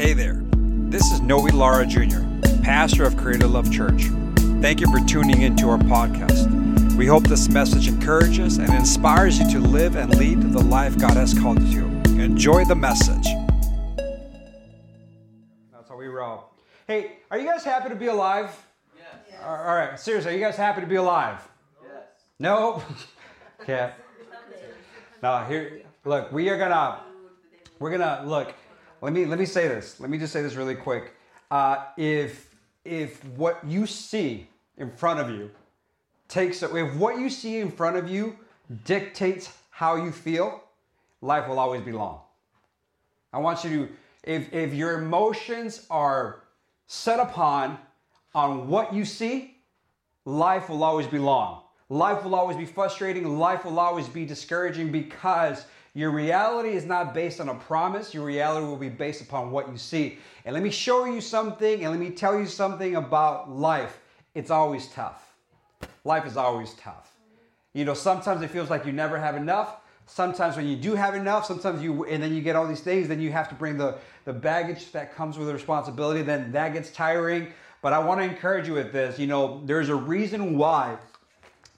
Hey there, this is Noe Lara Jr., pastor of Creative Love Church. Thank you for tuning into our podcast. We hope this message encourages and inspires you to live and lead the life God has called you to. Enjoy the message. That's how we roll. Hey, are you guys happy to be alive? Yes. All right, seriously, are you guys happy to be alive? Yes. No? Okay. Now here, look, we are gonna, we're gonna look. Let me let me say this. Let me just say this really quick. Uh, if if what you see in front of you takes if what you see in front of you dictates how you feel, life will always be long. I want you to if if your emotions are set upon on what you see, life will always be long. Life will always be frustrating. Life will always be discouraging because your reality is not based on a promise. Your reality will be based upon what you see. And let me show you something and let me tell you something about life. It's always tough. Life is always tough. You know, sometimes it feels like you never have enough. Sometimes when you do have enough, sometimes you, and then you get all these things, then you have to bring the, the baggage that comes with the responsibility. Then that gets tiring. But I want to encourage you with this. You know, there's a reason why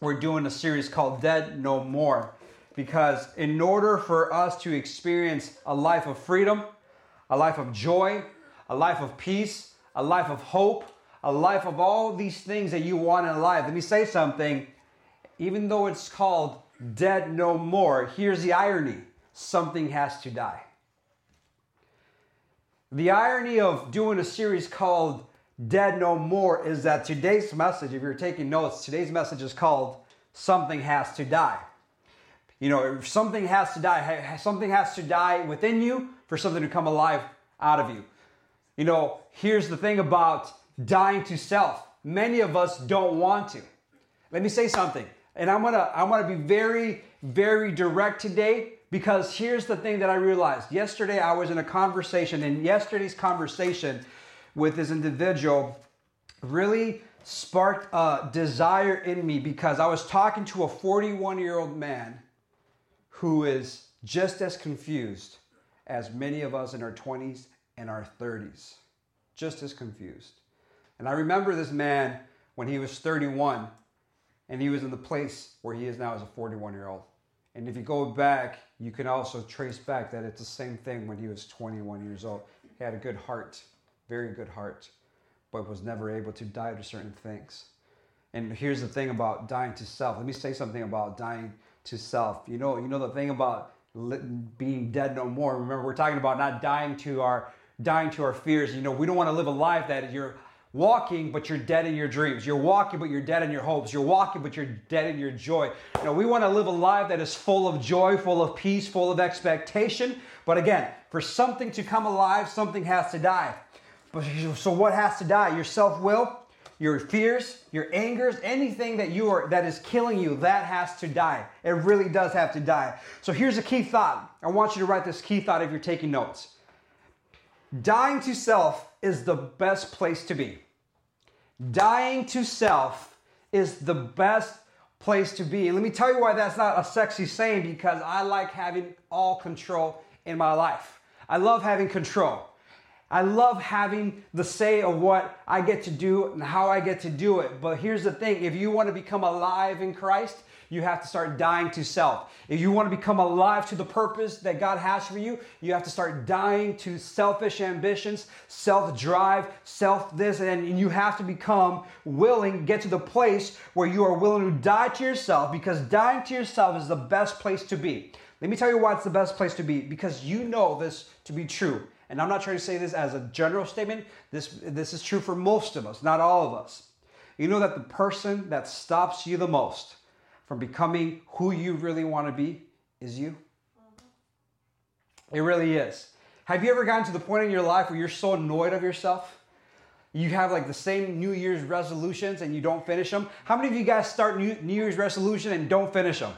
we're doing a series called Dead No More. Because in order for us to experience a life of freedom, a life of joy, a life of peace, a life of hope, a life of all these things that you want in life, let me say something. Even though it's called Dead No More, here's the irony something has to die. The irony of doing a series called Dead No More is that today's message, if you're taking notes, today's message is called Something Has to Die. You know, something has to die. Something has to die within you for something to come alive out of you. You know, here's the thing about dying to self. Many of us don't want to. Let me say something. And I'm gonna I'm gonna be very, very direct today because here's the thing that I realized. Yesterday I was in a conversation, and yesterday's conversation with this individual really sparked a desire in me because I was talking to a 41 year old man who is just as confused as many of us in our 20s and our 30s. Just as confused. And I remember this man when he was 31 and he was in the place where he is now as a 41 year old. And if you go back, you can also trace back that it's the same thing when he was 21 years old. He had a good heart, very good heart, but was never able to die to certain things. And here's the thing about dying to self. Let me say something about dying to self. You know, you know the thing about being dead no more. Remember, we're talking about not dying to our dying to our fears. You know, we don't want to live a life that you're walking, but you're dead in your dreams. You're walking, but you're dead in your hopes. You're walking, but you're dead in your joy. You know, we want to live a life that is full of joy, full of peace, full of expectation. But again, for something to come alive, something has to die. But so what has to die? Your self-will, your fears, your angers, anything that you are that is killing you, that has to die. It really does have to die. So here's a key thought. I want you to write this key thought if you're taking notes. Dying to self is the best place to be. Dying to self is the best place to be. And let me tell you why that's not a sexy saying because I like having all control in my life. I love having control. I love having the say of what I get to do and how I get to do it. But here's the thing if you want to become alive in Christ, you have to start dying to self. If you want to become alive to the purpose that God has for you, you have to start dying to selfish ambitions, self drive, self this, and you have to become willing, get to the place where you are willing to die to yourself because dying to yourself is the best place to be. Let me tell you why it's the best place to be because you know this to be true. And I'm not trying to say this as a general statement. This, this is true for most of us, not all of us. You know that the person that stops you the most from becoming who you really want to be is you. It really is. Have you ever gotten to the point in your life where you're so annoyed of yourself? You have like the same New Year's resolutions and you don't finish them. How many of you guys start New, Year's resolution and don't finish them?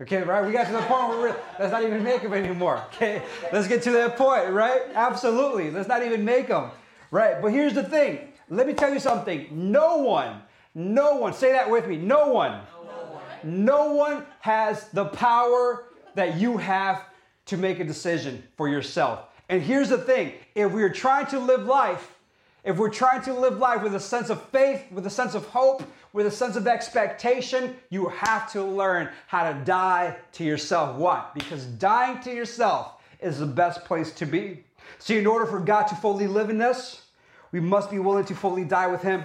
Okay, right? We got to the point where we're, let's not even make them anymore. Okay, let's get to that point, right? Absolutely. Let's not even make them, right? But here's the thing. Let me tell you something. No one, no one, say that with me. No one, no one has the power that you have to make a decision for yourself. And here's the thing if we're trying to live life, if we're trying to live life with a sense of faith, with a sense of hope, with a sense of expectation, you have to learn how to die to yourself. Why? Because dying to yourself is the best place to be. See, in order for God to fully live in us, we must be willing to fully die with Him.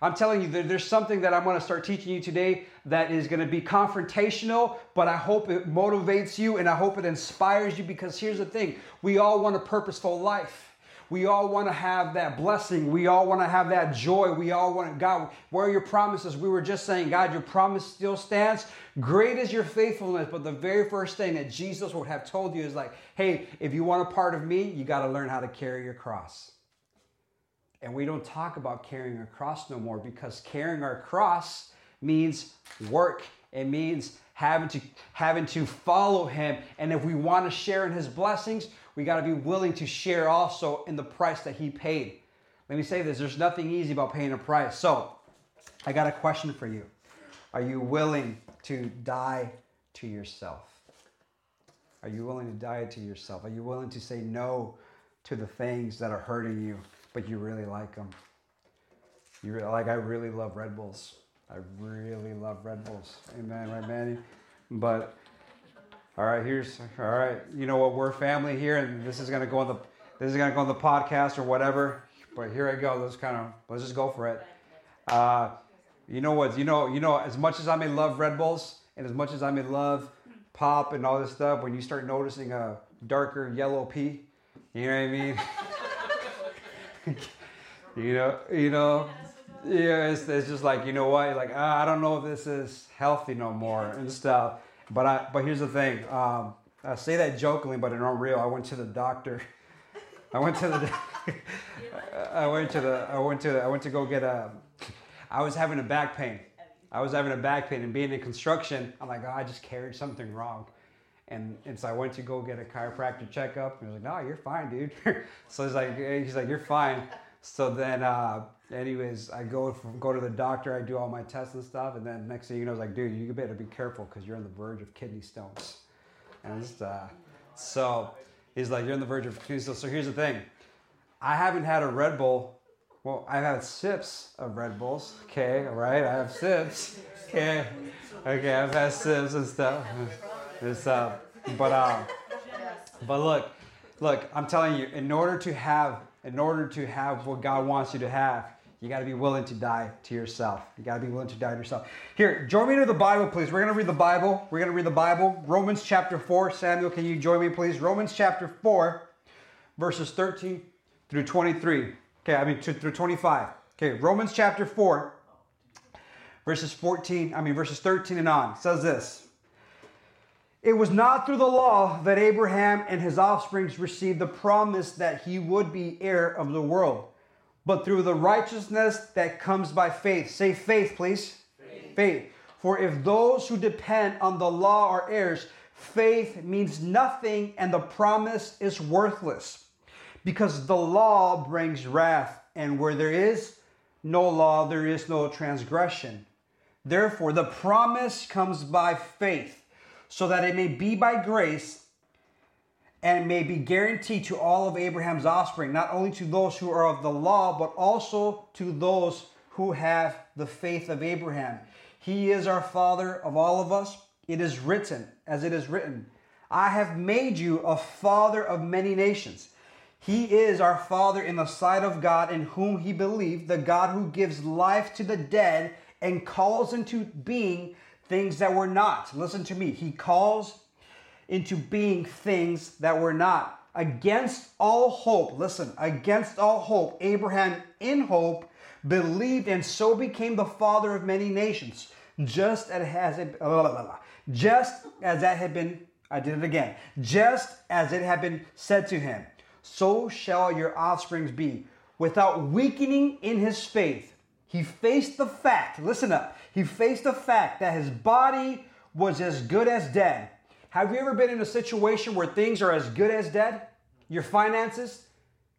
I'm telling you, there's something that I'm going to start teaching you today that is going to be confrontational, but I hope it motivates you and I hope it inspires you because here's the thing we all want a purposeful life. We all want to have that blessing. We all want to have that joy. We all want to, God, where are your promises? We were just saying, God, your promise still stands. Great is your faithfulness. But the very first thing that Jesus would have told you is like, hey, if you want a part of me, you got to learn how to carry your cross. And we don't talk about carrying a cross no more because carrying our cross means work. It means having to having to follow him. And if we want to share in his blessings, we got to be willing to share also in the price that he paid. Let me say this, there's nothing easy about paying a price. So, I got a question for you. Are you willing to die to yourself? Are you willing to die to yourself? Are you willing to say no to the things that are hurting you? but you really like them. You really, like I really love Red Bulls. I really love Red Bulls. Amen, right, Manny? But all right, here's all right. You know what? We're family here, and this is gonna go on the this is gonna go on the podcast or whatever. But here I go. Let's kind of let's just go for it. Uh, you know what? You know you know as much as I may love Red Bulls, and as much as I may love pop and all this stuff, when you start noticing a darker yellow pea, you know what I mean? you know, you know, yeah, it's, it's just like you know what, like ah, I don't know if this is healthy no more and stuff. But I, but here's the thing. Um, I say that jokingly, but in all real, I went to the doctor. I went to the. I went to the. I went to. I went to go get a. I was having a back pain. I was having a back pain, and being in construction, I'm like, oh, I just carried something wrong. And, and so I went to go get a chiropractor checkup. And he was like, no, you're fine, dude. so he's like, he's like, you're fine. So then, uh, anyways, I go from, go to the doctor. I do all my tests and stuff. And then next thing you know, it's like, dude, you better be careful because you're on the verge of kidney stones. And uh, so he's like, you're on the verge of kidney stones. So here's the thing. I haven't had a Red Bull. Well, I've had sips of Red Bulls. Okay, all right. I have sips. Okay, okay. I've had sips and stuff. It's, uh, but uh, but look, look, I'm telling you, in order to have, in order to have what God wants you to have, you got to be willing to die to yourself. You got to be willing to die to yourself. Here, join me to the Bible, please. We're going to read the Bible. We're going to read the Bible. Romans chapter 4. Samuel, can you join me, please? Romans chapter 4, verses 13 through 23. Okay, I mean, through 25. Okay, Romans chapter 4, verses 14, I mean, verses 13 and on. says this it was not through the law that Abraham and his offspring received the promise that he would be heir of the world, but through the righteousness that comes by faith. Say faith, please. Faith. faith. For if those who depend on the law are heirs, faith means nothing and the promise is worthless. Because the law brings wrath, and where there is no law, there is no transgression. Therefore, the promise comes by faith so that it may be by grace and may be guaranteed to all of Abraham's offspring, not only to those who are of the law, but also to those who have the faith of Abraham. He is our father of all of us. It is written, as it is written, I have made you a father of many nations. He is our father in the sight of God, in whom he believed, the God who gives life to the dead and calls into being things that were not. Listen to me. He calls into being things that were not. Against all hope, listen, against all hope, Abraham in hope believed and so became the father of many nations. Just as it, blah, blah, blah, just as that had been, I did it again. Just as it had been said to him, so shall your offsprings be. Without weakening in his faith, he faced the fact, listen up, he faced the fact that his body was as good as dead. Have you ever been in a situation where things are as good as dead? Your finances?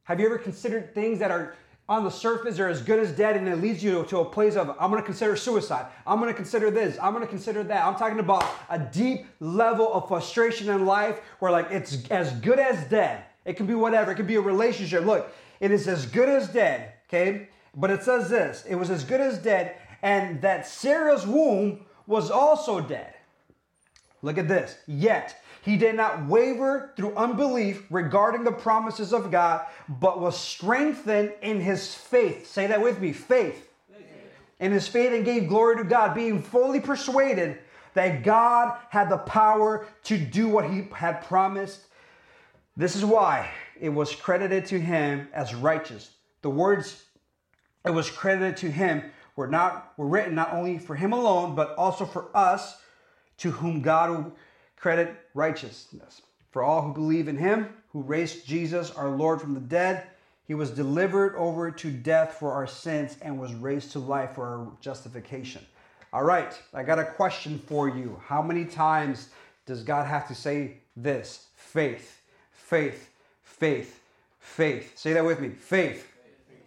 Have you ever considered things that are on the surface are as good as dead and it leads you to a place of I'm going to consider suicide. I'm going to consider this. I'm going to consider that. I'm talking about a deep level of frustration in life where like it's as good as dead. It can be whatever. It can be a relationship. Look, it is as good as dead, okay? But it says this it was as good as dead, and that Sarah's womb was also dead. Look at this. Yet he did not waver through unbelief regarding the promises of God, but was strengthened in his faith. Say that with me faith. In his faith and gave glory to God, being fully persuaded that God had the power to do what he had promised. This is why it was credited to him as righteous. The words it was credited to him were not were written not only for him alone, but also for us to whom God will credit righteousness. For all who believe in him, who raised Jesus, our Lord, from the dead, he was delivered over to death for our sins and was raised to life for our justification. All right, I got a question for you. How many times does God have to say this? Faith, faith, faith, faith. Say that with me. Faith.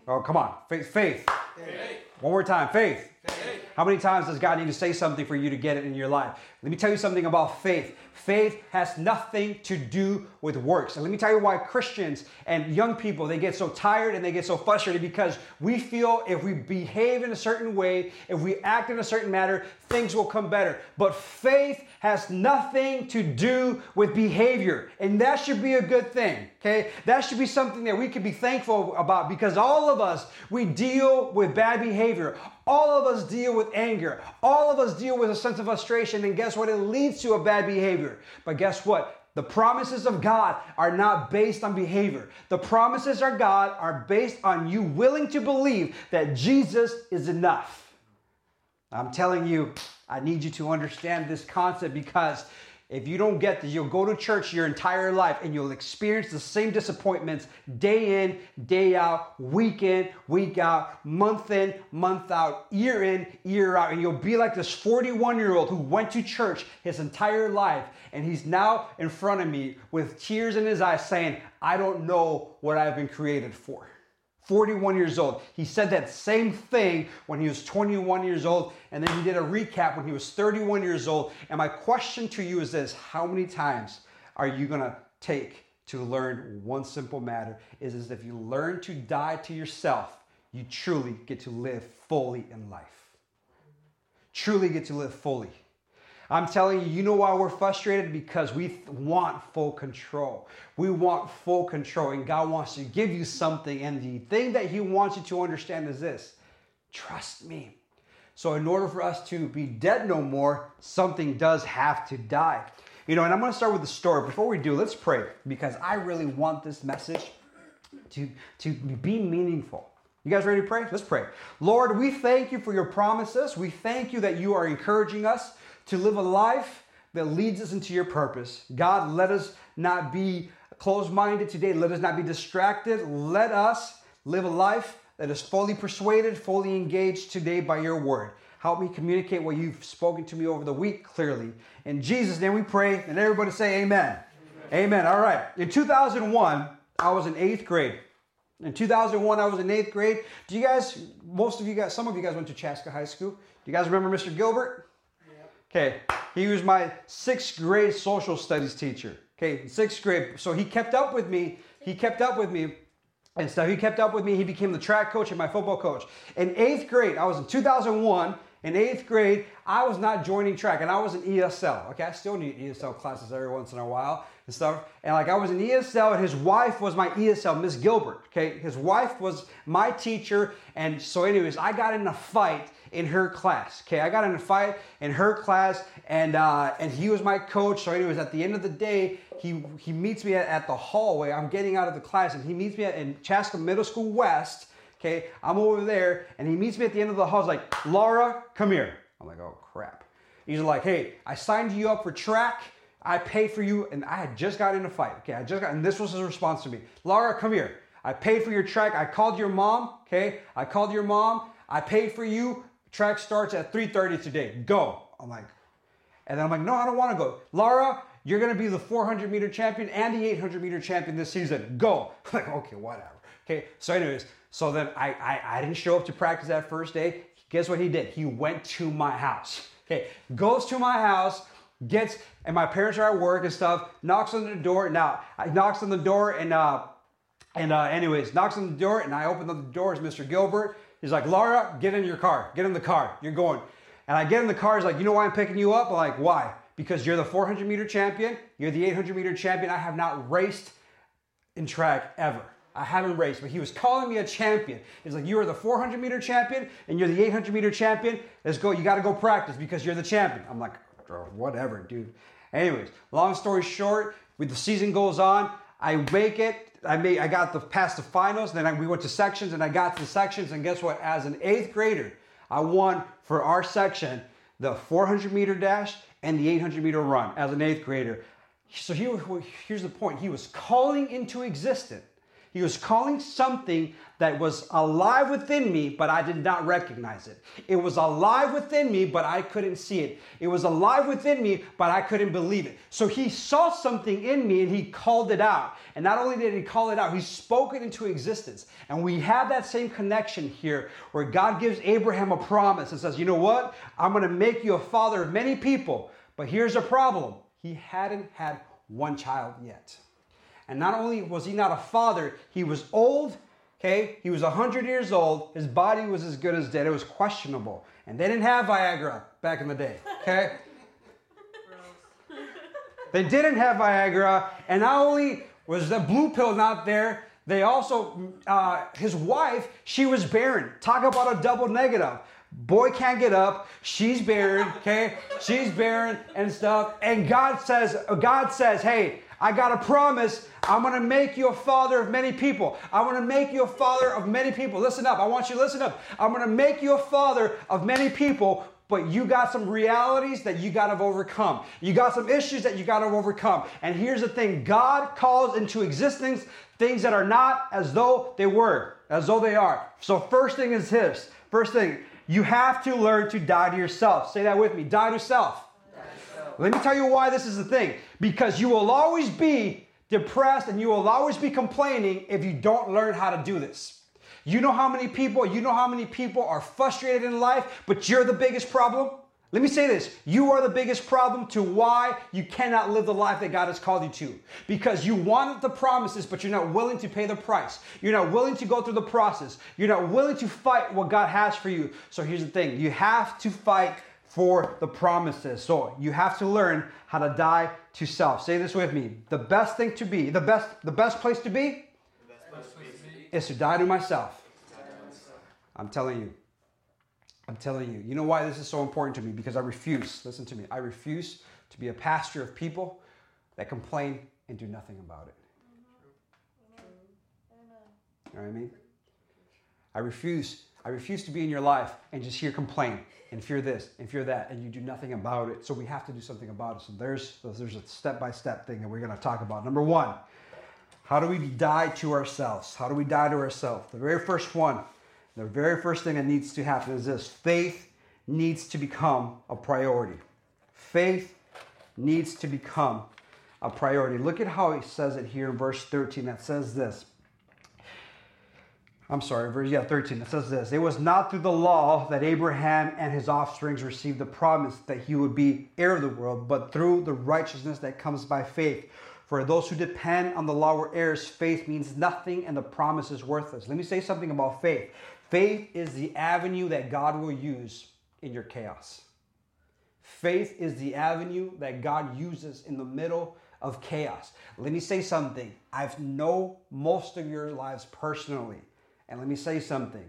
Oh, come on. Faith, faith. faith. One more time. Faith. faith. How many times does God need to say something for you to get it in your life? Let me tell you something about faith. Faith has nothing to do with works. And let me tell you why Christians and young people, they get so tired and they get so frustrated because we feel if we behave in a certain way, if we act in a certain manner, things will come better. But faith has nothing to do with behavior. And that should be a good thing, okay? That should be something that we can be thankful about because all of us, we deal with bad behavior. All of us deal with anger. All of us deal with a sense of frustration. And guess what? It leads to a bad behavior. But guess what? The promises of God are not based on behavior. The promises of God are based on you willing to believe that Jesus is enough. I'm telling you, I need you to understand this concept because if you don't get this, you'll go to church your entire life and you'll experience the same disappointments day in, day out, week in, week out, month in, month out, year in, year out. And you'll be like this 41 year old who went to church his entire life and he's now in front of me with tears in his eyes saying, I don't know what I've been created for. 41 years old. He said that same thing when he was 21 years old, and then he did a recap when he was 31 years old. And my question to you is this How many times are you gonna take to learn one simple matter? Is, is if you learn to die to yourself, you truly get to live fully in life. Truly get to live fully. I'm telling you, you know why we're frustrated? Because we want full control. We want full control, and God wants to give you something. And the thing that He wants you to understand is this trust me. So, in order for us to be dead no more, something does have to die. You know, and I'm going to start with the story. Before we do, let's pray because I really want this message to, to be meaningful. You guys ready to pray? Let's pray. Lord, we thank you for your promises. We thank you that you are encouraging us to live a life that leads us into your purpose. God, let us not be closed minded today. Let us not be distracted. Let us live a life that is fully persuaded, fully engaged today by your word. Help me communicate what you've spoken to me over the week clearly. In Jesus' name we pray, and everybody say amen. Amen. amen. All right. In 2001, I was in eighth grade. In 2001, I was in eighth grade. Do you guys, most of you guys, some of you guys went to Chaska High School. Do you guys remember Mr. Gilbert? Okay, he was my sixth grade social studies teacher. Okay, sixth grade. So he kept up with me. He kept up with me and stuff. He kept up with me. He became the track coach and my football coach. In eighth grade, I was in 2001. In eighth grade, I was not joining track and I was in ESL. Okay, I still need ESL classes every once in a while and stuff. And like I was in ESL and his wife was my ESL, Miss Gilbert. Okay, his wife was my teacher. And so, anyways, I got in a fight in her class. Okay, I got in a fight in her class, and uh, and he was my coach. So, anyways, at the end of the day, he he meets me at, at the hallway. I'm getting out of the class, and he meets me at, in Chaska Middle School West. Okay, I'm over there, and he meets me at the end of the hall. He's like, Lara, come here. I'm like, oh crap. He's like, hey, I signed you up for track. I paid for you, and I had just got in a fight. Okay, I just got, and this was his response to me. Lara, come here. I paid for your track. I called your mom. Okay, I called your mom. I paid for you. Track starts at 3.30 today. Go. I'm like, and then I'm like, no, I don't want to go. Lara, you're going to be the 400 meter champion and the 800 meter champion this season. Go. I'm like, okay, whatever. Okay. So anyways, so then I, I, I didn't show up to practice that first day. Guess what he did? He went to my house. Okay. Goes to my house, gets, and my parents are at work and stuff, knocks on the door. Now, I knocks on the door and, uh, and uh, anyways, knocks on the door and I open the door. It's Mr. Gilbert. He's like, Lara, get in your car. Get in the car. You're going. And I get in the car. He's like, you know why I'm picking you up? I'm like, why? Because you're the 400 meter champion. You're the 800 meter champion. I have not raced in track ever. I haven't raced, but he was calling me a champion. He's like, You are the 400 meter champion and you're the 800 meter champion. Let's go. You got to go practice because you're the champion. I'm like, Whatever, dude. Anyways, long story short, with the season goes on, I make it. I made. I got the past the finals. Then I, we went to sections, and I got to the sections. And guess what? As an eighth grader, I won for our section the 400 meter dash and the 800 meter run as an eighth grader. So here, here's the point. He was calling into existence he was calling something that was alive within me, but I did not recognize it. It was alive within me, but I couldn't see it. It was alive within me, but I couldn't believe it. So he saw something in me and he called it out. And not only did he call it out, he spoke it into existence. And we have that same connection here where God gives Abraham a promise and says, You know what? I'm going to make you a father of many people. But here's a problem he hadn't had one child yet. And not only was he not a father, he was old. Okay, he was 100 years old. His body was as good as dead. It was questionable. And they didn't have Viagra back in the day. Okay? they didn't have Viagra. And not only was the blue pill not there, they also, uh, his wife, she was barren. Talk about a double negative. Boy can't get up. She's barren. Okay, she's barren and stuff. And God says, God says, hey, I got a promise. I'm going to make you a father of many people. I want to make you a father of many people. Listen up. I want you to listen up. I'm going to make you a father of many people, but you got some realities that you got to overcome. You got some issues that you got to overcome. And here's the thing God calls into existence things that are not as though they were, as though they are. So, first thing is this. First thing, you have to learn to die to yourself. Say that with me die to self. Let me tell you why this is the thing. Because you will always be depressed and you will always be complaining if you don't learn how to do this. You know how many people, you know how many people are frustrated in life, but you're the biggest problem? Let me say this. You are the biggest problem to why you cannot live the life that God has called you to. Because you want the promises, but you're not willing to pay the price. You're not willing to go through the process. You're not willing to fight what God has for you. So here's the thing you have to fight for the promises. So you have to learn how to die to self. Say this with me. The best thing to be, the best, the best place to be, is to die to myself. I'm telling you. I'm telling you. You know why this is so important to me? Because I refuse, listen to me, I refuse to be a pastor of people that complain and do nothing about it. You know what I mean? I refuse I refuse to be in your life and just hear complain and fear this and fear that, and you do nothing about it. So we have to do something about it. So there's there's a step by step thing that we're going to talk about. Number one, how do we die to ourselves? How do we die to ourselves? The very first one, the very first thing that needs to happen is this: faith needs to become a priority. Faith needs to become a priority. Look at how he says it here in verse 13. That says this I'm sorry, verse yeah, 13. It says this It was not through the law that Abraham and his offsprings received the promise that he would be heir of the world, but through the righteousness that comes by faith. For those who depend on the law or heirs, faith means nothing and the promise is worthless. Let me say something about faith. Faith is the avenue that God will use in your chaos. Faith is the avenue that God uses in the middle of chaos. Let me say something. I've known most of your lives personally. And let me say something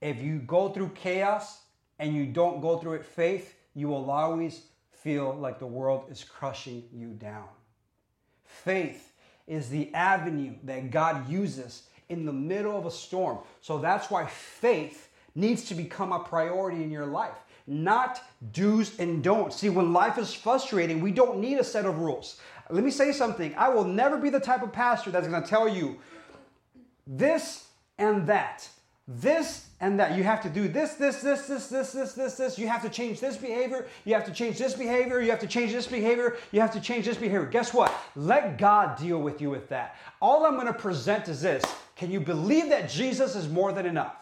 if you go through chaos and you don't go through it faith, you will always feel like the world is crushing you down. Faith is the avenue that God uses in the middle of a storm. So that's why faith needs to become a priority in your life, not do's and don'ts. See, when life is frustrating, we don't need a set of rules. Let me say something. I will never be the type of pastor that's going to tell you this and that. This and that. You have to do this, this, this, this, this, this, this, this. You have to change this behavior. You have to change this behavior. You have to change this behavior. You have to change this behavior. Guess what? Let God deal with you with that. All I'm going to present is this Can you believe that Jesus is more than enough?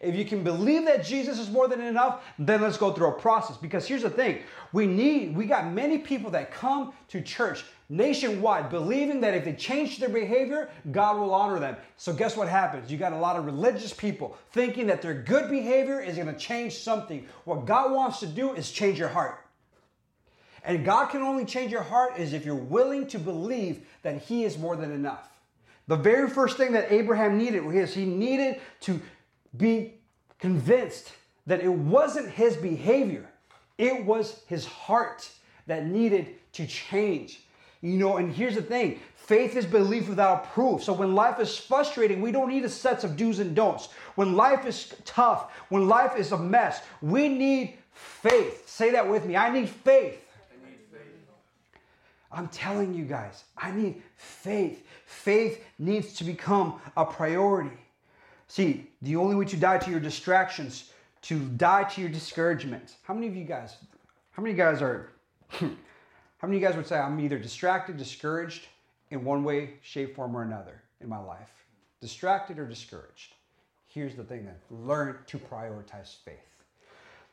If you can believe that Jesus is more than enough, then let's go through a process. Because here's the thing we need, we got many people that come to church nationwide believing that if they change their behavior, God will honor them. So, guess what happens? You got a lot of religious people thinking that their good behavior is going to change something. What God wants to do is change your heart. And God can only change your heart is if you're willing to believe that He is more than enough. The very first thing that Abraham needed was he needed to be convinced that it wasn't his behavior, it was his heart that needed to change. You know, and here's the thing faith is belief without proof. So when life is frustrating, we don't need a set of do's and don'ts. When life is tough, when life is a mess, we need faith. Say that with me I need faith. I'm telling you guys, I need faith. Faith needs to become a priority. See, the only way to die to your distractions, to die to your discouragement. How many of you guys, how many guys are, how many of you guys would say I'm either distracted, discouraged in one way, shape, form, or another in my life? Distracted or discouraged? Here's the thing then learn to prioritize faith.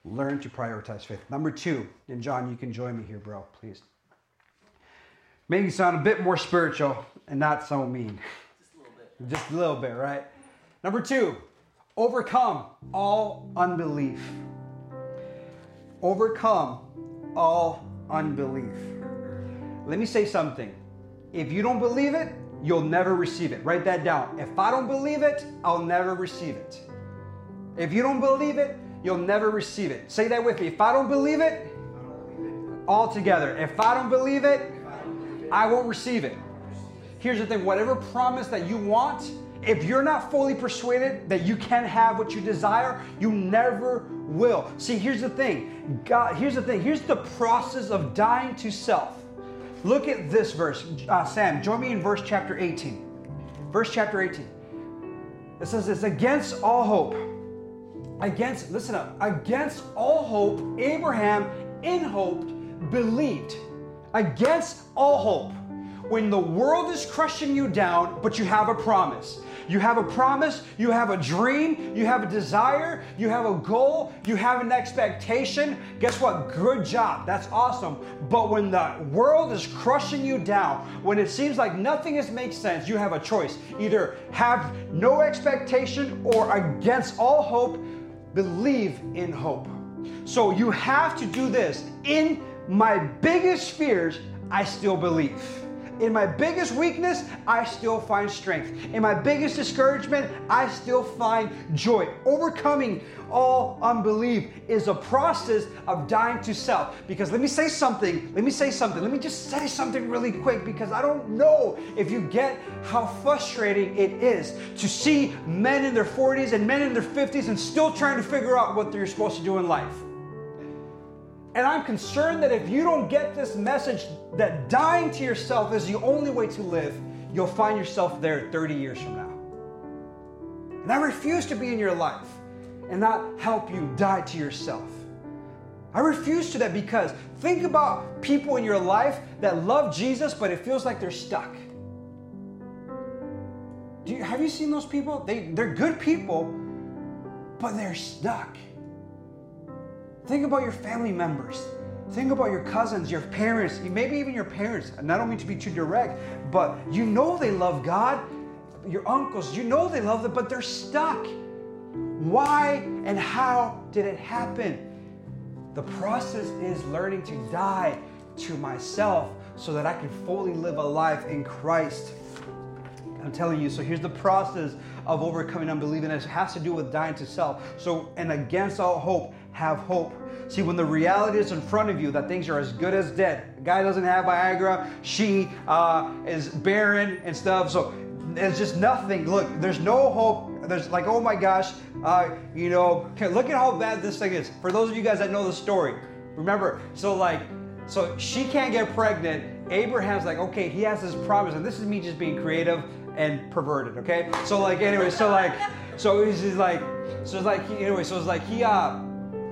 Learn to prioritize faith. Number two, and John, you can join me here, bro, please. Make me sound a bit more spiritual and not so mean. Just a little bit. Just a little bit, right? Number two, overcome all unbelief. Overcome all unbelief. Let me say something. If you don't believe it, you'll never receive it. Write that down. If I don't believe it, I'll never receive it. If you don't believe it, you'll never receive it. Say that with me. If I don't believe it, all together. If I don't believe it, I won't receive it. Here's the thing whatever promise that you want, if you're not fully persuaded that you can have what you desire, you never will. See, here's the thing. God, here's the thing. Here's the process of dying to self. Look at this verse. Uh, Sam, join me in verse chapter 18. Verse chapter 18. It says it's against all hope. Against, listen up, against all hope, Abraham in hope believed against all hope. When the world is crushing you down, but you have a promise. You have a promise, you have a dream, you have a desire, you have a goal, you have an expectation. Guess what? Good job. That's awesome. But when the world is crushing you down, when it seems like nothing has made sense, you have a choice. Either have no expectation or against all hope, believe in hope. So you have to do this in my biggest fears I still believe. In my biggest weakness, I still find strength. In my biggest discouragement, I still find joy. Overcoming all unbelief is a process of dying to self. Because let me say something, let me say something, let me just say something really quick because I don't know if you get how frustrating it is to see men in their 40s and men in their 50s and still trying to figure out what they're supposed to do in life. And I'm concerned that if you don't get this message that dying to yourself is the only way to live, you'll find yourself there 30 years from now. And I refuse to be in your life and not help you die to yourself. I refuse to that because think about people in your life that love Jesus, but it feels like they're stuck. You, have you seen those people? They, they're good people, but they're stuck. Think about your family members. Think about your cousins, your parents, maybe even your parents. And I don't mean to be too direct, but you know they love God. Your uncles, you know they love them, but they're stuck. Why and how did it happen? The process is learning to die to myself so that I can fully live a life in Christ. I'm telling you, so here's the process of overcoming unbelief, and it has to do with dying to self. So, and against all hope, have hope. See, when the reality is in front of you that things are as good as dead, the guy doesn't have Viagra, she uh, is barren and stuff. So there's just nothing. Look, there's no hope. There's like, oh my gosh, uh, you know, look at how bad this thing is. For those of you guys that know the story, remember, so like, so she can't get pregnant. Abraham's like, okay, he has this promise, and this is me just being creative and perverted, okay? So like, anyway, so like, so he's like, so it's like, anyway, so it's like he, uh,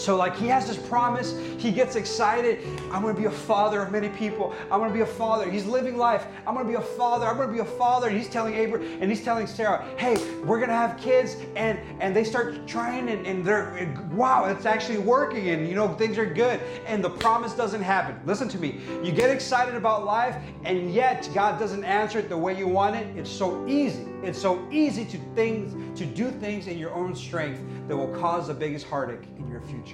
So, like, he has this promise. He gets excited. I'm going to be a father of many people. I'm going to be a father. He's living life. I'm going to be a father. I'm going to be a father. And he's telling Abraham and he's telling Sarah, hey, we're going to have kids. And and they start trying, and, and they're, and, wow, it's actually working. And, you know, things are good. And the promise doesn't happen. Listen to me. You get excited about life, and yet God doesn't answer it the way you want it. It's so easy. It's so easy to things to do things in your own strength that will cause the biggest heartache in your future.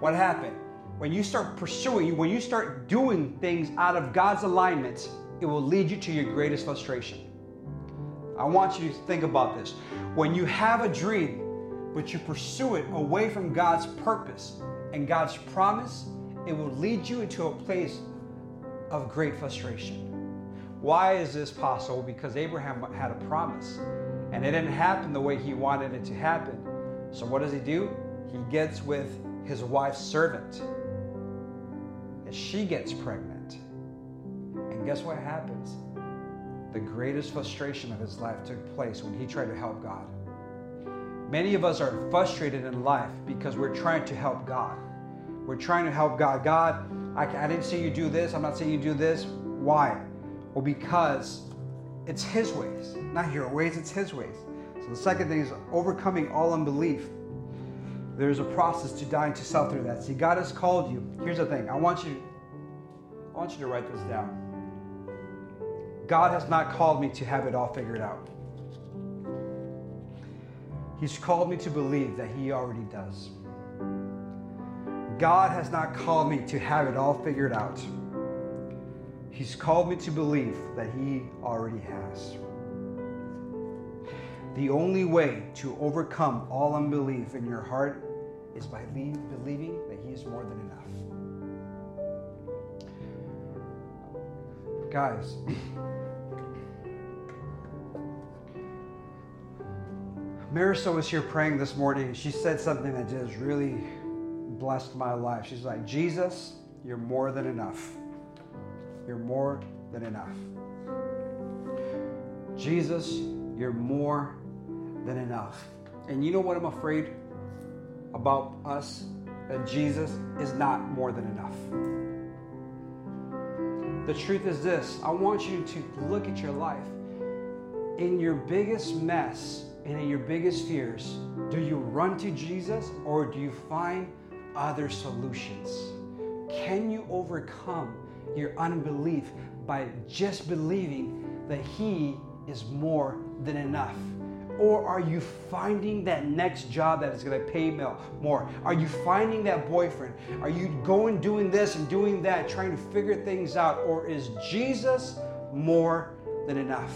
What happened? When you start pursuing, when you start doing things out of God's alignment, it will lead you to your greatest frustration. I want you to think about this. When you have a dream, but you pursue it away from God's purpose and God's promise, it will lead you into a place of great frustration. Why is this possible? Because Abraham had a promise and it didn't happen the way he wanted it to happen. So, what does he do? He gets with his wife's servant and she gets pregnant. And guess what happens? The greatest frustration of his life took place when he tried to help God. Many of us are frustrated in life because we're trying to help God. We're trying to help God. God, I, I didn't see you do this. I'm not saying you do this. Why? Well, because it's His ways, not your ways, it's His ways. So the second thing is overcoming all unbelief. There's a process to dying to self through that. See, God has called you. Here's the thing. I want you, I want you to write this down. God has not called me to have it all figured out. He's called me to believe that He already does. God has not called me to have it all figured out. He's called me to believe that He already has. The only way to overcome all unbelief in your heart is by believing that He is more than enough. Guys, Marisol was here praying this morning, and she said something that just really blessed my life. She's like, Jesus, you're more than enough. You're more than enough. Jesus, you're more than enough. And you know what I'm afraid about us? That Jesus is not more than enough. The truth is this I want you to look at your life. In your biggest mess and in your biggest fears, do you run to Jesus or do you find other solutions? Can you overcome your unbelief by just believing that He is more than enough? Or are you finding that next job that is going to pay more? Are you finding that boyfriend? Are you going doing this and doing that, trying to figure things out? Or is Jesus more than enough?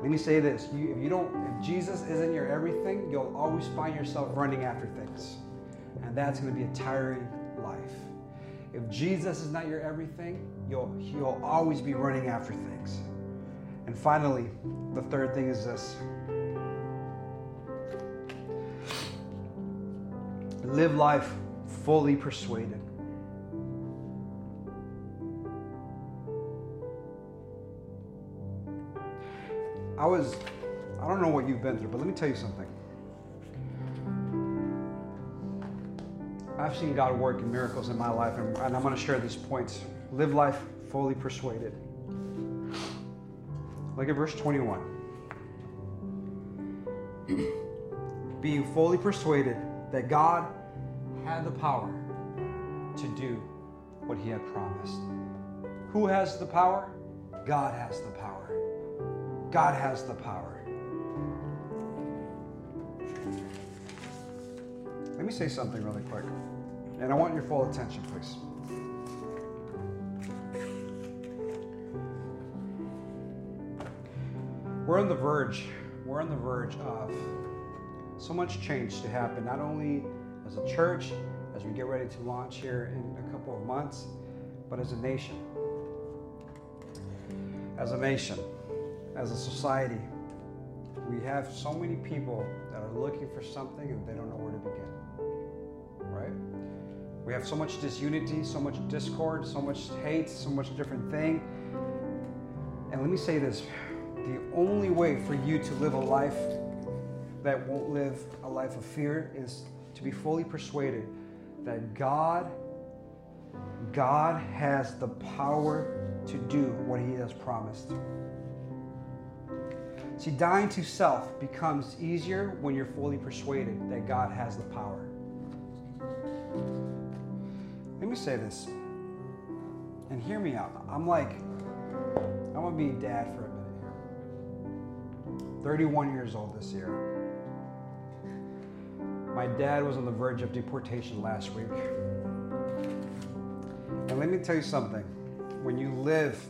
Let me say this: you, if you don't, if Jesus isn't your everything, you'll always find yourself running after things, and that's going to be a tiring life. If Jesus is not your everything, you'll you'll always be running after things. And finally, the third thing is this: live life fully persuaded. I was, I don't know what you've been through, but let me tell you something. I've seen God work in miracles in my life, and, and I'm going to share these points. Live life fully persuaded. Look at verse 21. Being fully persuaded that God had the power to do what he had promised. Who has the power? God has the power. God has the power. Let me say something really quick. And I want your full attention, please. We're on the verge, we're on the verge of so much change to happen, not only as a church, as we get ready to launch here in a couple of months, but as a nation. As a nation as a society, we have so many people that are looking for something and they don't know where to begin. Right? We have so much disunity, so much discord, so much hate, so much different thing. And let me say this the only way for you to live a life that won't live a life of fear is to be fully persuaded that God God has the power to do what he has promised. See, dying to self becomes easier when you're fully persuaded that God has the power. Let me say this, and hear me out. I'm like, I'm gonna be dad for a minute. 31 years old this year. My dad was on the verge of deportation last week. And let me tell you something. When you live,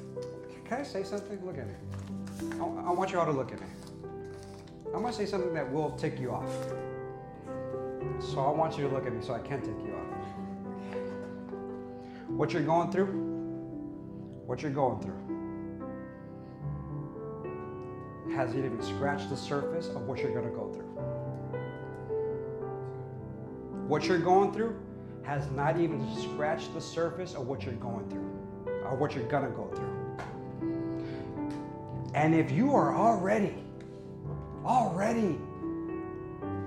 can I say something? Look at me. I, I want you all to look at me. I'm going to say something that will tick you off. So I want you to look at me so I can tick you off. What you're going through, what you're going through, hasn't even scratched the surface of what you're going to go through. What you're going through has not even scratched the surface of what you're going through or what you're going to go through. And if you are already, already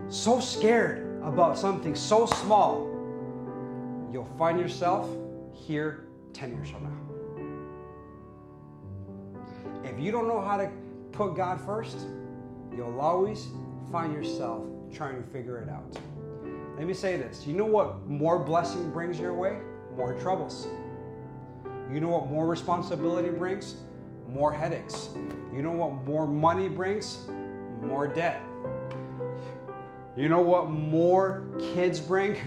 so scared about something so small, you'll find yourself here 10 years from now. If you don't know how to put God first, you'll always find yourself trying to figure it out. Let me say this. You know what more blessing brings your way? More troubles. You know what more responsibility brings? More headaches. You know what more money brings? More debt. You know what more kids bring?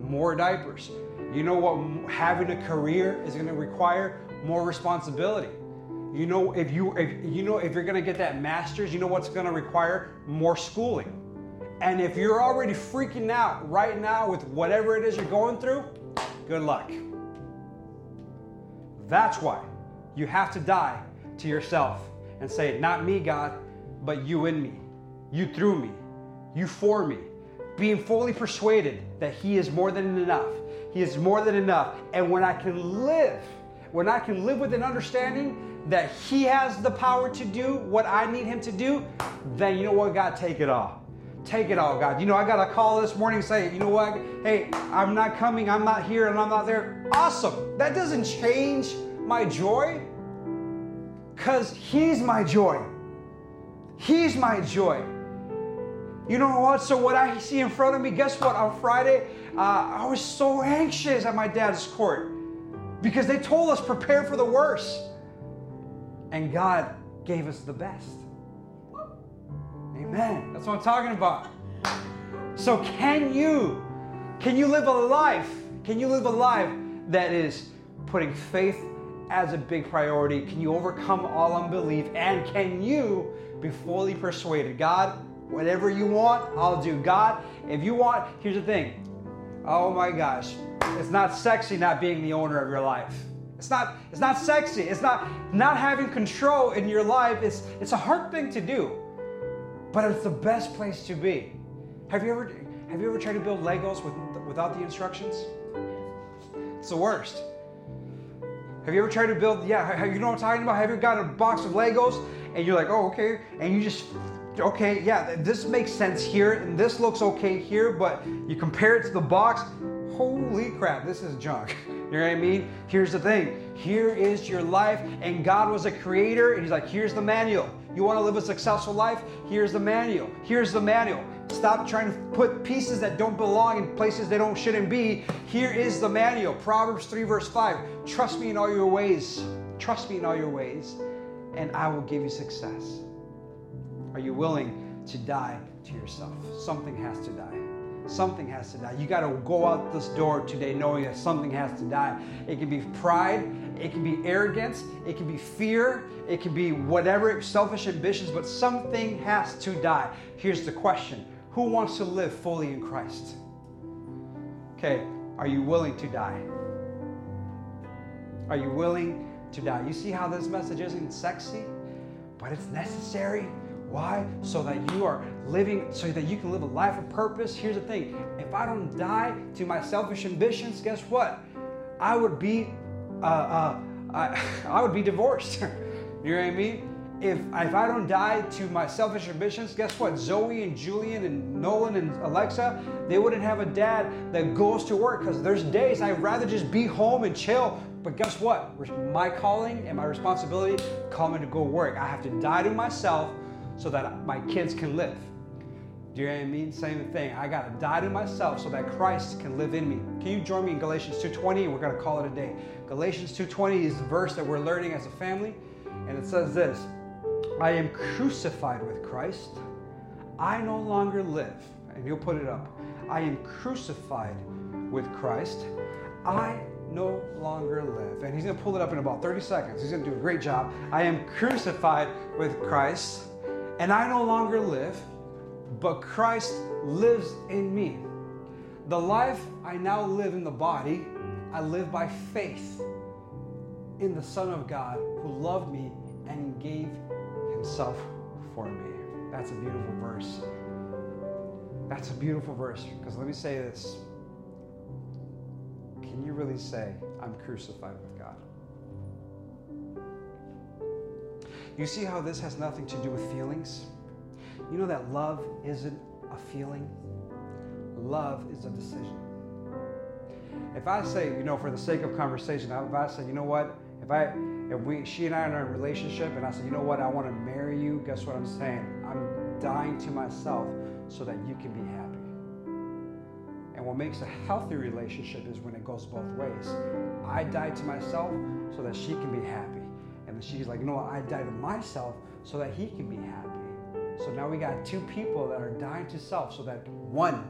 More diapers. You know what having a career is going to require? More responsibility. You know if you if you know if you're to get that masters, you know what's to require? More schooling. And if you're already freaking out right now with whatever it is you're going through, good luck. That's why you have to die to yourself and say, Not me, God, but you in me, you through me, you for me. Being fully persuaded that He is more than enough. He is more than enough. And when I can live, when I can live with an understanding that He has the power to do what I need Him to do, then you know what, God, take it all. Take it all, God. You know, I got a call this morning saying, you know what? Hey, I'm not coming, I'm not here, and I'm not there. Awesome. That doesn't change my joy because He's my joy. He's my joy. You know what? So, what I see in front of me, guess what? On Friday, uh, I was so anxious at my dad's court because they told us prepare for the worst. And God gave us the best. Amen. That's what I'm talking about. So can you can you live a life? Can you live a life that is putting faith as a big priority? Can you overcome all unbelief? And can you be fully persuaded? God, whatever you want, I'll do. God, if you want, here's the thing. Oh my gosh. It's not sexy not being the owner of your life. It's not it's not sexy. It's not not having control in your life. It's it's a hard thing to do but it's the best place to be. Have you ever have you ever tried to build Legos with, without the instructions? It's the worst. Have you ever tried to build? Yeah, have, you know what I'm talking about? Have you got a box of Legos and you're like, oh, okay, and you just, okay, yeah, this makes sense here, and this looks okay here, but you compare it to the box, holy crap, this is junk. You know what I mean? Here's the thing here is your life, and God was a creator, and He's like, here's the manual. You want to live a successful life? Here's the manual. Here's the manual. Stop trying to put pieces that don't belong in places they don't shouldn't be. Here is the manual. Proverbs 3 verse 5. Trust me in all your ways. Trust me in all your ways, and I will give you success. Are you willing to die to yourself? Something has to die. Something has to die. You got to go out this door today knowing that something has to die. It can be pride, it can be arrogance, it can be fear, it can be whatever, selfish ambitions, but something has to die. Here's the question Who wants to live fully in Christ? Okay, are you willing to die? Are you willing to die? You see how this message isn't sexy, but it's necessary. Why? So that you are living, so that you can live a life of purpose. Here's the thing if I don't die to my selfish ambitions, guess what? I would be, uh, uh, I, I would be divorced. you know what I mean? if if I don't die to my selfish ambitions, guess what? Zoe and Julian and Nolan and Alexa, they wouldn't have a dad that goes to work because there's days I'd rather just be home and chill. But guess what? My calling and my responsibility coming to go work. I have to die to myself so that my kids can live. Do you know what I mean? Same thing. I gotta die to myself so that Christ can live in me. Can you join me in Galatians 2:20? We're gonna call it a day. Galatians 2:20 is the verse that we're learning as a family, and it says this: I am crucified with Christ. I no longer live. And you'll put it up. I am crucified with Christ. I no longer live. And he's going to pull it up in about 30 seconds. He's going to do a great job. I am crucified with Christ, and I no longer live, but Christ lives in me. The life I now live in the body, I live by faith in the Son of God who loved me and gave himself for me. That's a beautiful verse. That's a beautiful verse because let me say this. Can you really say, I'm crucified with God? You see how this has nothing to do with feelings? You know that love isn't a feeling, love is a decision. If I say, you know, for the sake of conversation, if I say, you know what, if I if we she and I are in a relationship and I said, you know what, I want to marry you, guess what I'm saying? I'm dying to myself so that you can be happy. And what makes a healthy relationship is when it goes both ways. I die to myself so that she can be happy. And she's like, you know what, I died to myself so that he can be happy. So now we got two people that are dying to self so that one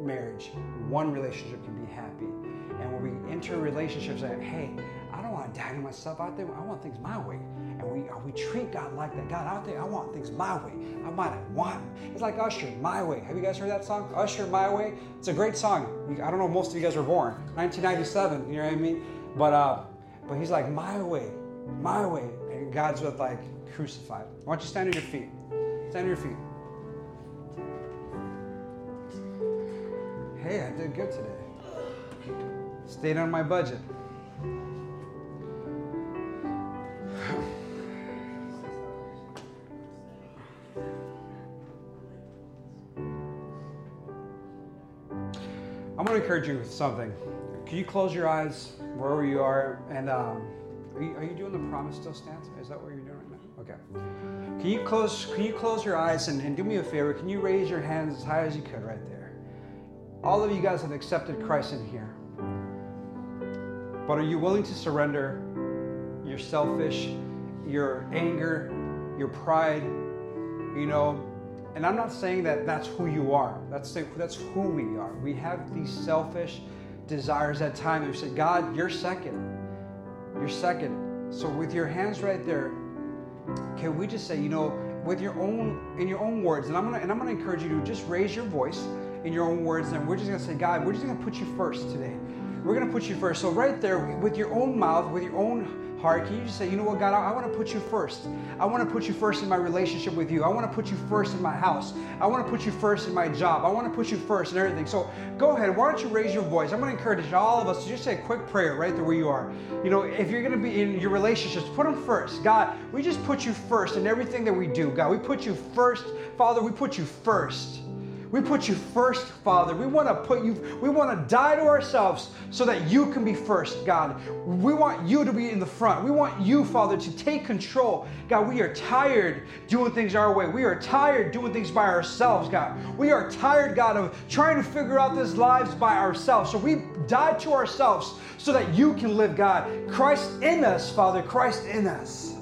marriage, one relationship can be happy. And when we enter relationships that, hey, I don't want to die to myself out there. I want things my way. And we uh, we treat God like that. God out there, I want things my way. I might want. It's like Usher, My Way. Have you guys heard that song? Usher, My Way. It's a great song. I don't know. If most of you guys were born 1997. You know what I mean? But uh, but he's like My Way, My Way, and God's with like crucified. Why don't you stand on your feet? Stand on your feet. Hey, I did good today. Stayed on my budget. I'm going to encourage you with something. Can you close your eyes wherever you are? And um, are, you, are you doing the promise still stands? Is that what you're doing right now? Okay. Can you close? Can you close your eyes and, and do me a favor? Can you raise your hands as high as you could right there? All of you guys have accepted Christ in here. But are you willing to surrender your selfish, your anger, your pride, you know, and I'm not saying that that's who you are. That's, that's who we are. We have these selfish desires at times. We say, God, you're second. You're second. So with your hands right there, can we just say, you know, with your own in your own words, and I'm gonna and I'm gonna encourage you to just raise your voice in your own words, and we're just gonna say, God, we're just gonna put you first today. We're gonna put you first. So right there, with your own mouth, with your own heart, can you just say, you know what, God, I, I want to put you first. I want to put you first in my relationship with you. I want to put you first in my house. I want to put you first in my job. I want to put you first in everything. So go ahead. Why don't you raise your voice? I'm going to encourage all of us to just say a quick prayer right there where you are. You know, if you're going to be in your relationships, put them first. God, we just put you first in everything that we do. God, we put you first. Father, we put you first. We put you first, Father. We want to put you, we want to die to ourselves so that you can be first, God. We want you to be in the front. We want you, Father, to take control. God, we are tired doing things our way. We are tired doing things by ourselves, God. We are tired, God, of trying to figure out this lives by ourselves. So we die to ourselves so that you can live, God. Christ in us, Father, Christ in us.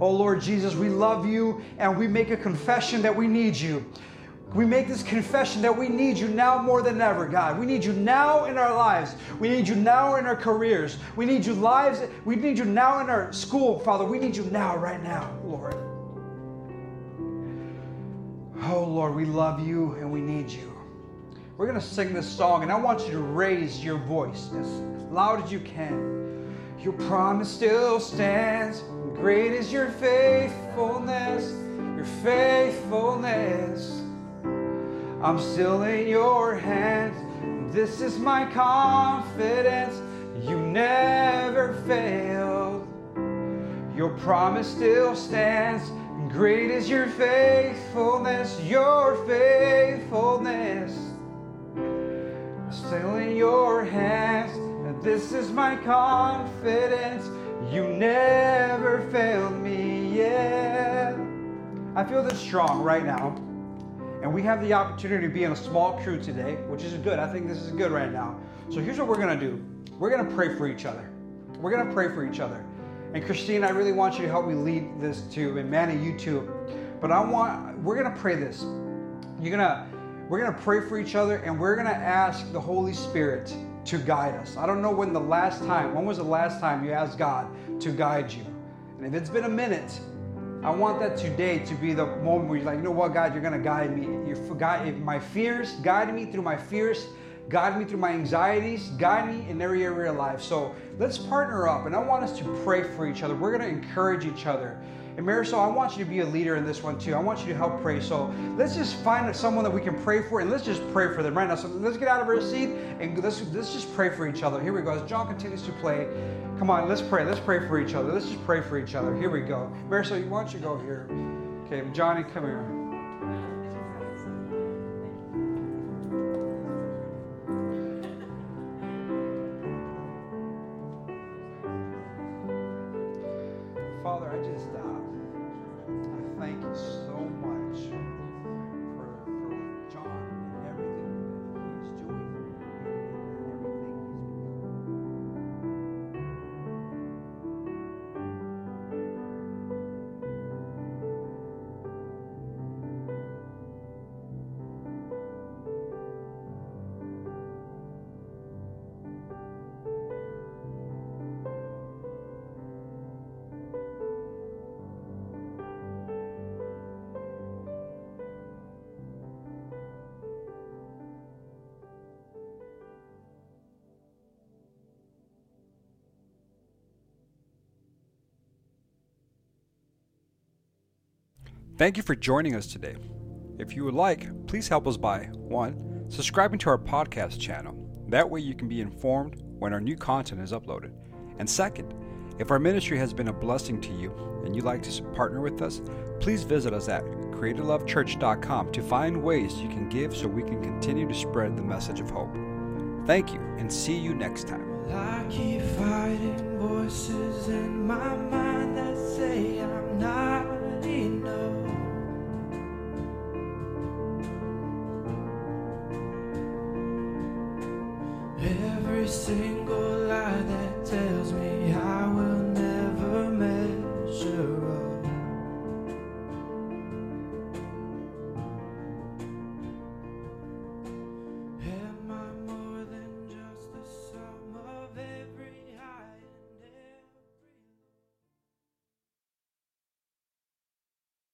Oh Lord Jesus, we love you and we make a confession that we need you. We make this confession that we need you now more than ever, God. We need you now in our lives. We need you now in our careers. We need you lives. We need you now in our school, Father. We need you now, right now, Lord. Oh, Lord, we love you and we need you. We're going to sing this song, and I want you to raise your voice as loud as you can. Your promise still stands. Great is your faithfulness, your faithfulness. I'm still in your hands. This is my confidence. You never failed. Your promise still stands. Great is your faithfulness, your faithfulness. Still in your hands, this is my confidence. You never failed me yet. I feel this strong right now. And we have the opportunity to be in a small crew today, which is good. I think this is good right now. So here's what we're going to do we're going to pray for each other. We're going to pray for each other. And Christine, I really want you to help me lead this too, and Manny, you too. But I want, we're to pray this. You're to, we're to pray for each other, and we're to ask the Holy Spirit to guide us. I don't know when the last time, when was the last time you asked God to guide you? And if it's been a minute, I want that today to be the moment where you're like, you know what, God, you're gonna guide me. You're guide my fears, guide me through my fears, guide me through my anxieties, guide me in every area of life. So let's partner up, and I want us to pray for each other. We're gonna encourage each other. And Marisol, I want you to be a leader in this one too. I want you to help pray. So let's just find someone that we can pray for, and let's just pray for them right now. So let's get out of our seat and let's let's just pray for each other. Here we go. As John continues to play, come on, let's pray. Let's pray for each other. Let's just pray for each other. Here we go. Marisol, why don't you go here? Okay, Johnny, come here. Thank you for joining us today. If you would like, please help us by 1. Subscribing to our podcast channel. That way you can be informed when our new content is uploaded. And second, if our ministry has been a blessing to you and you'd like to partner with us, please visit us at creativelovechurch.com to find ways you can give so we can continue to spread the message of hope. Thank you and see you next time.